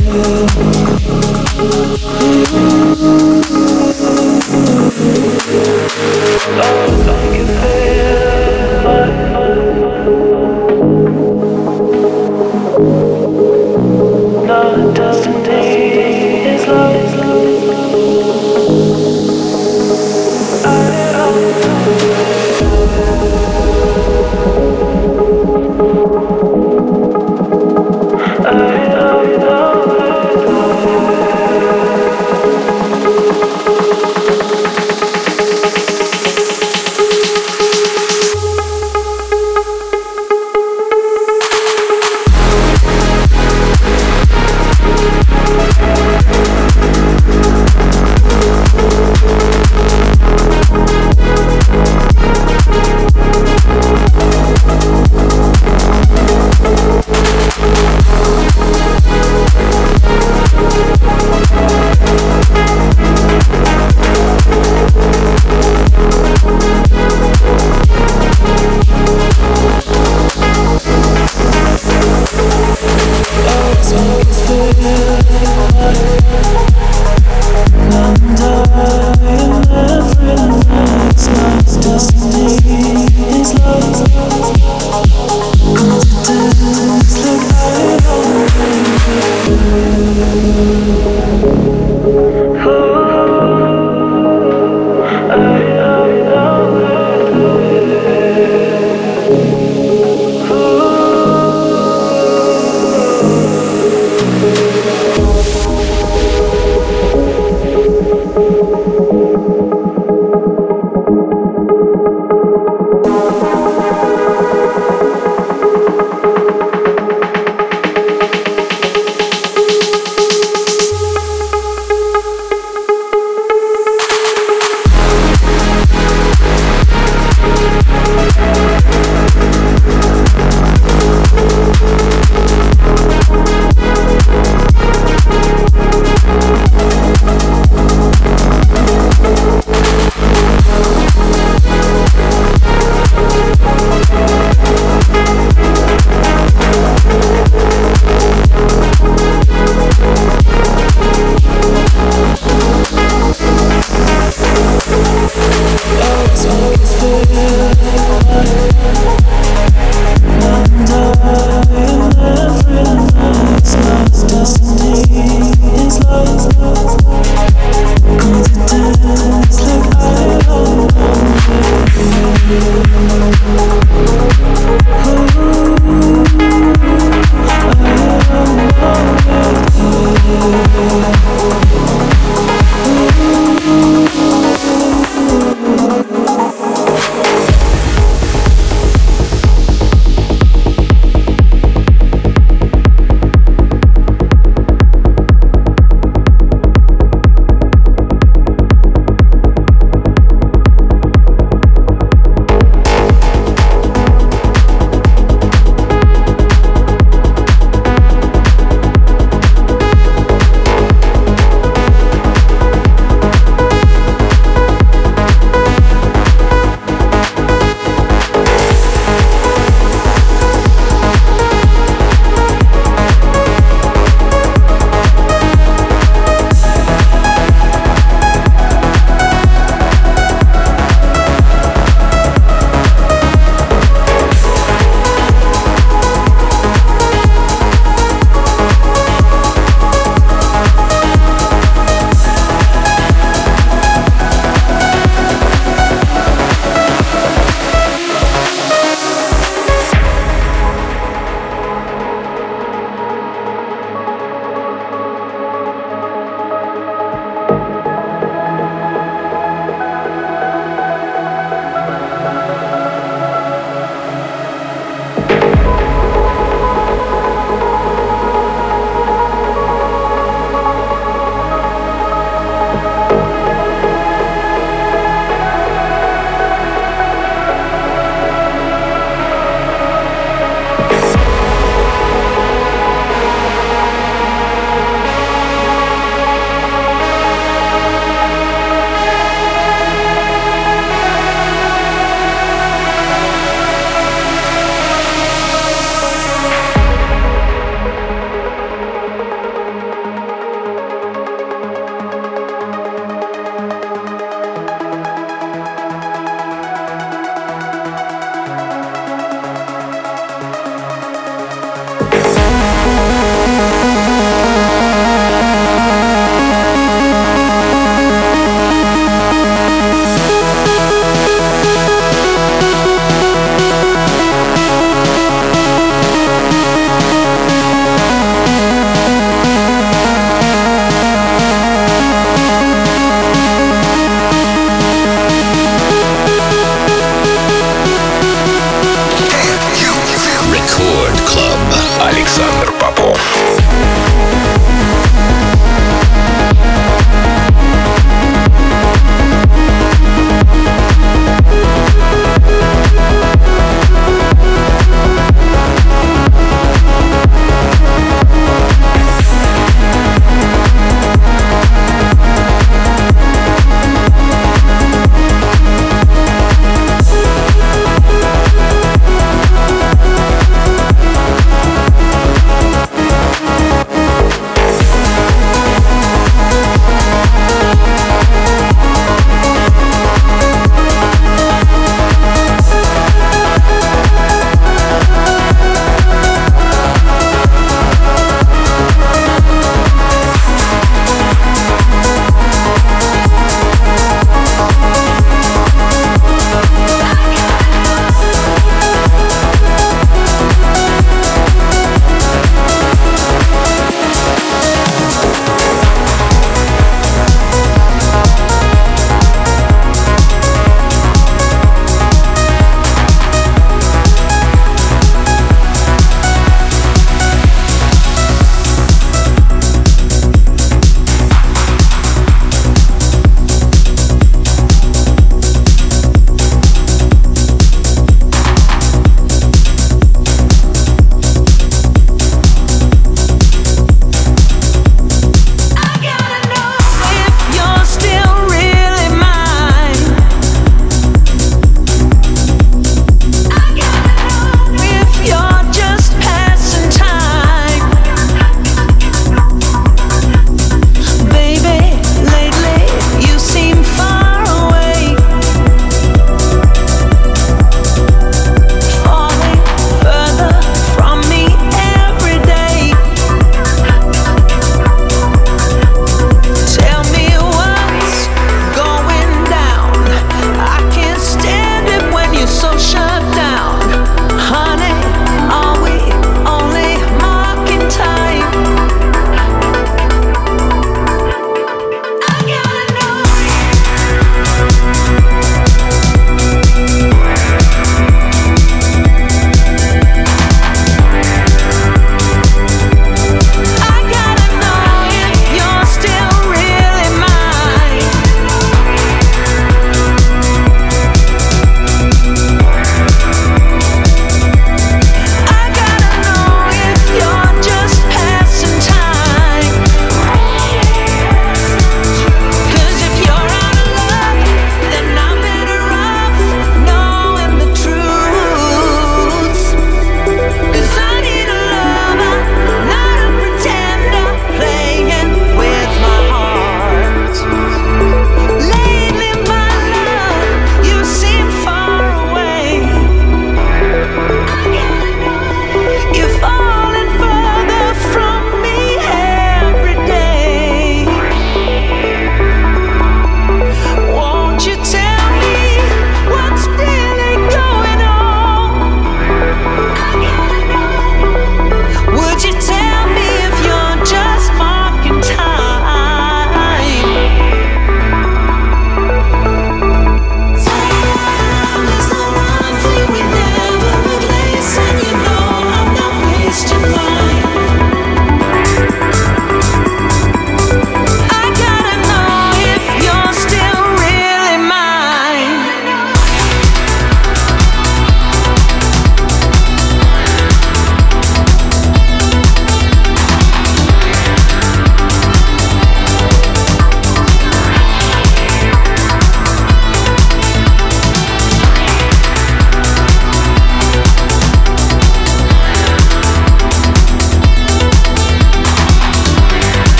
you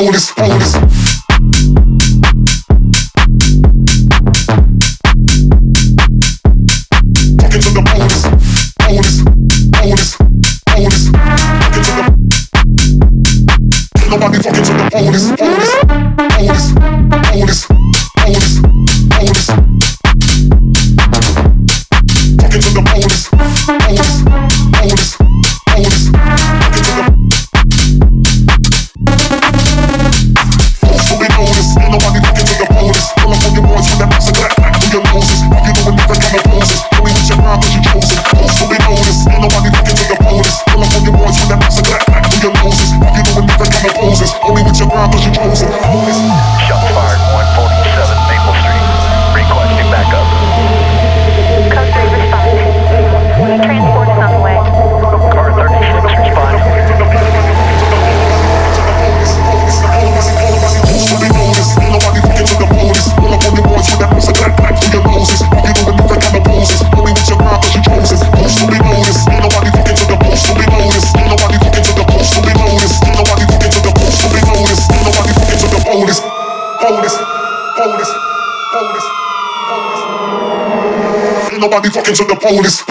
talking to nobody fucking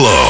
Club.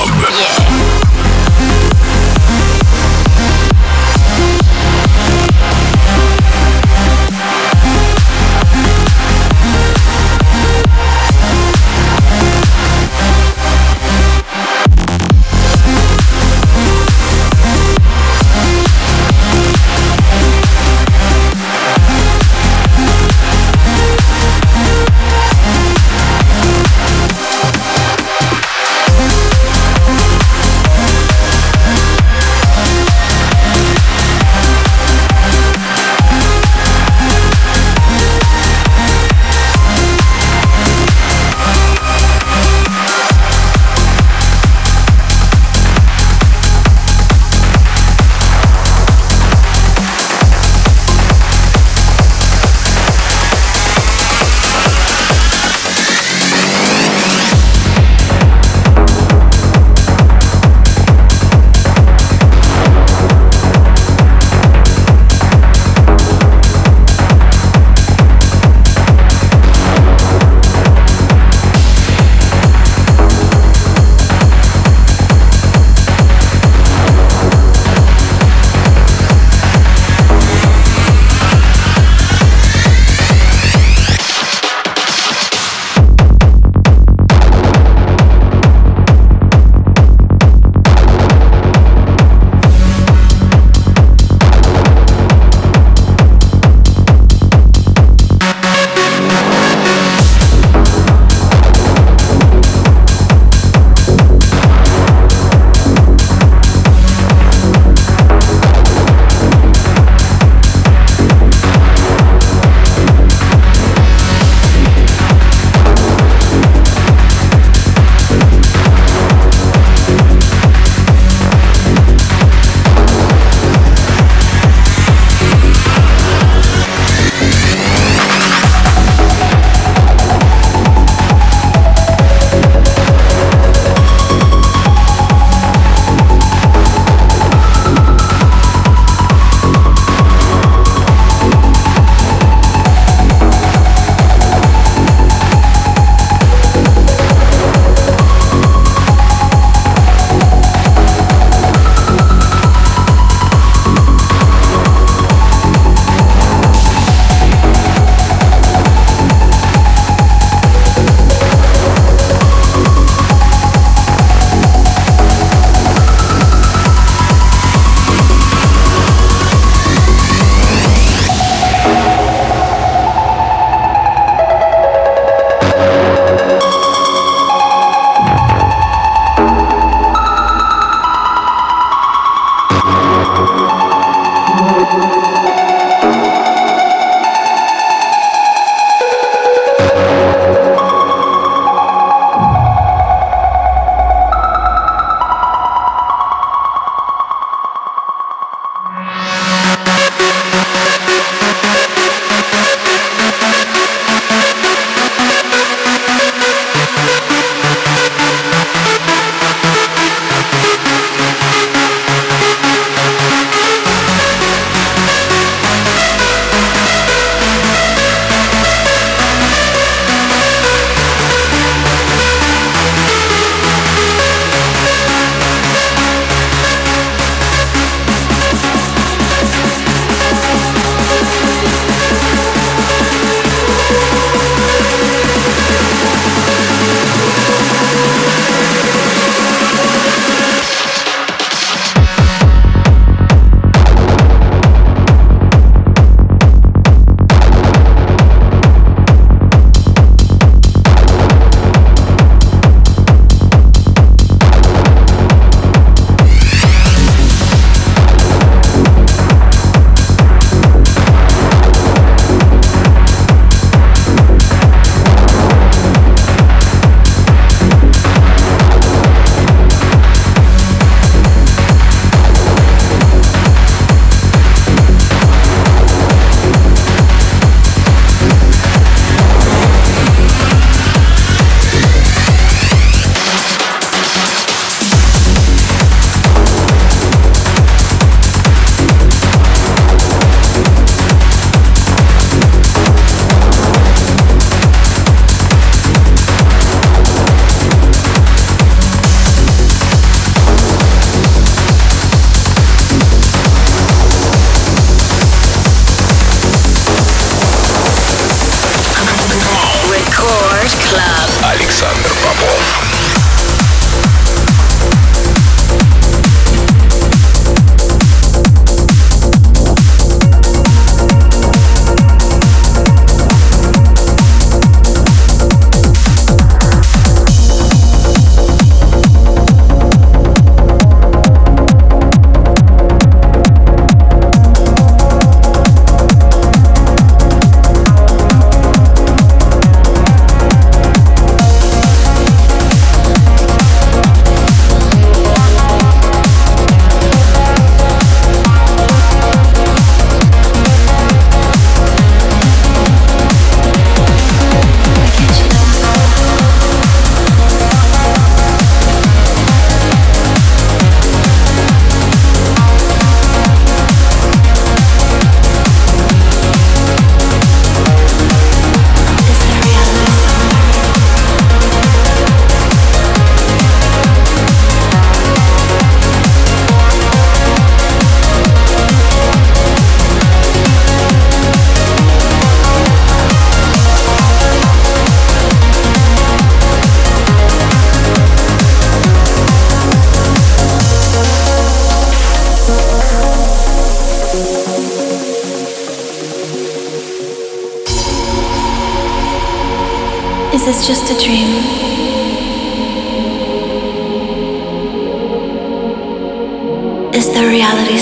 Is just a dream? Is the reality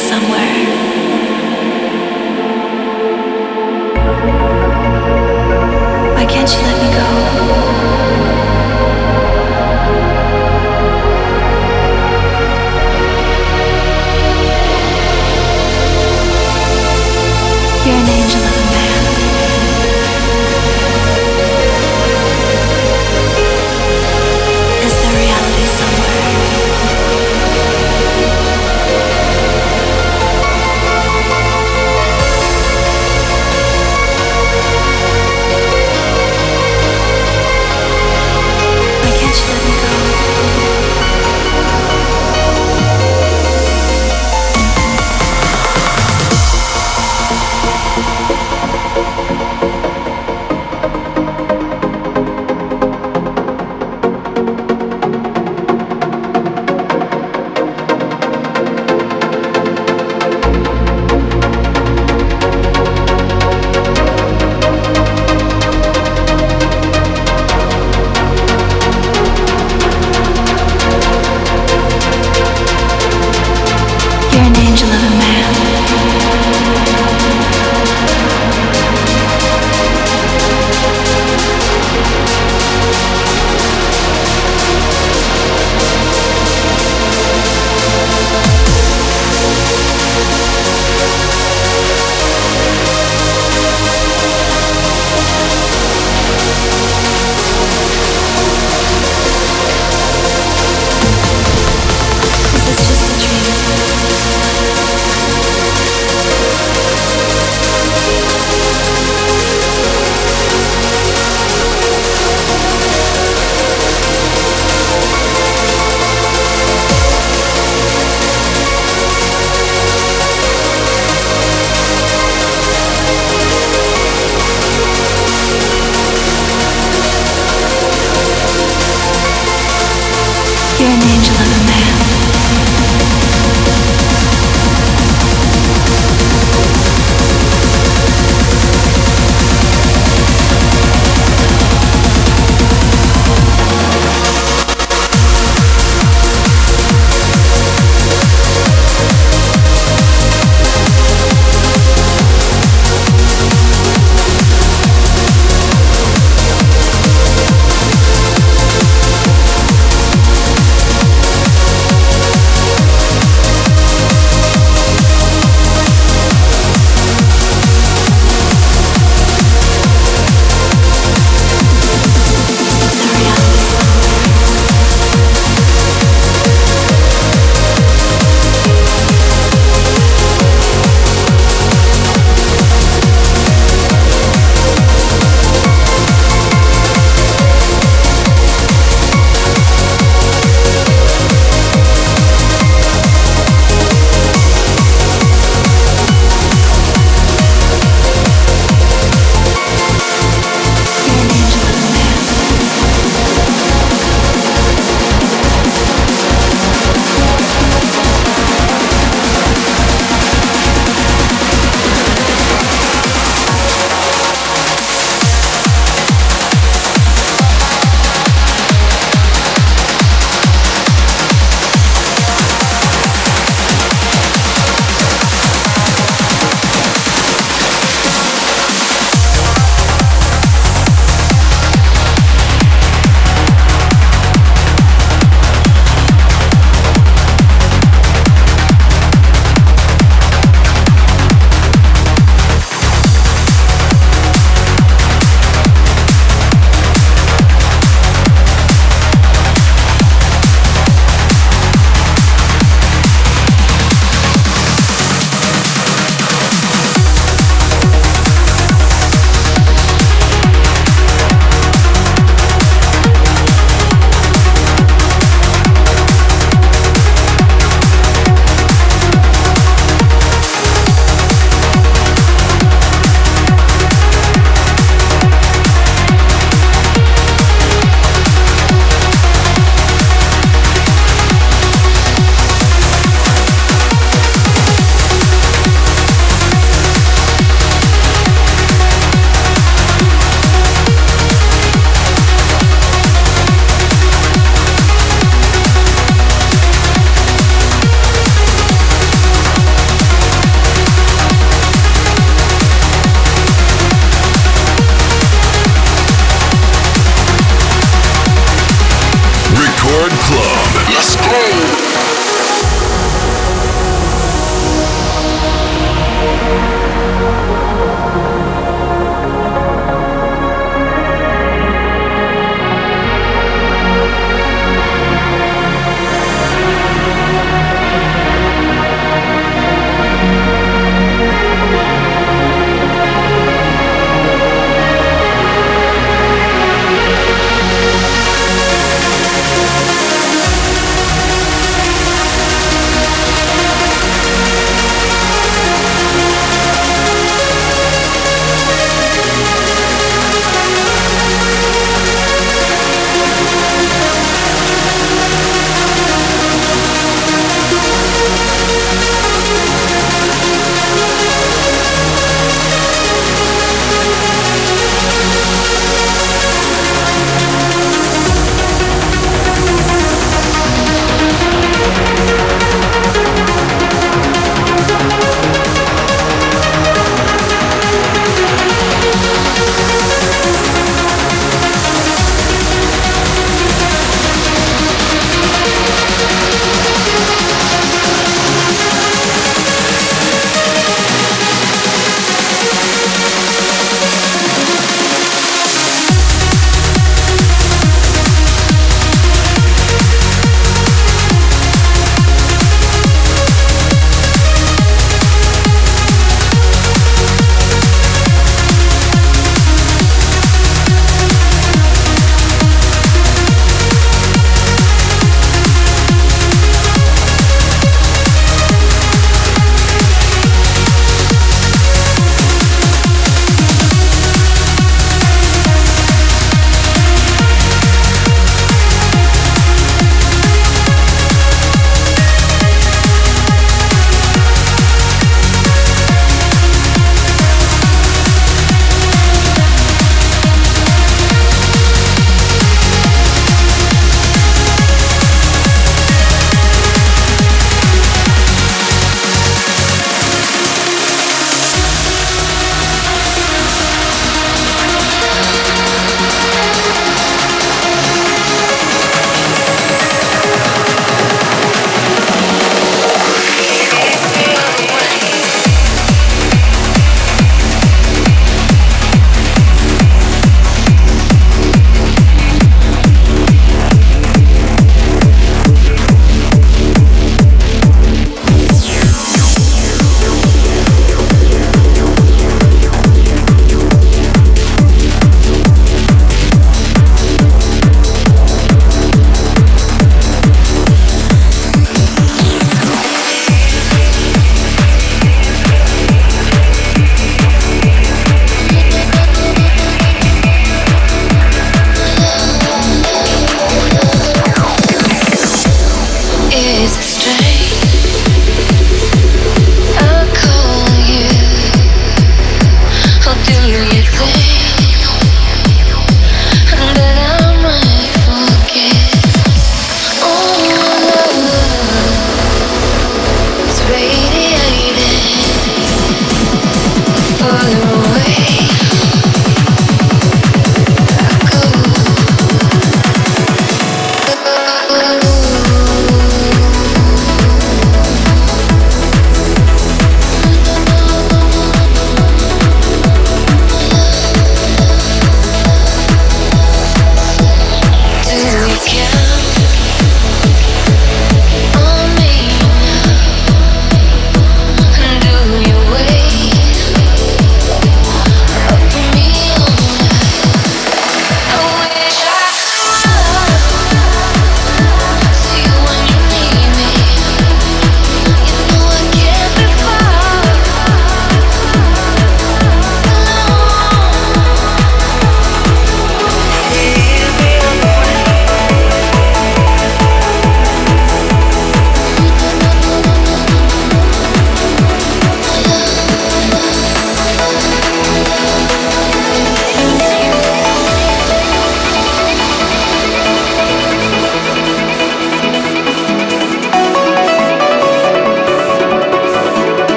School.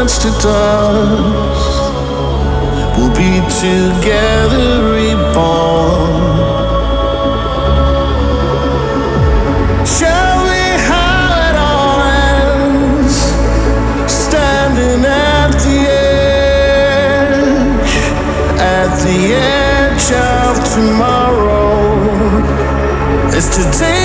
Turns to dust, we'll be together reborn. Show me how it all ends. Standing at the edge at the edge of tomorrow. Is today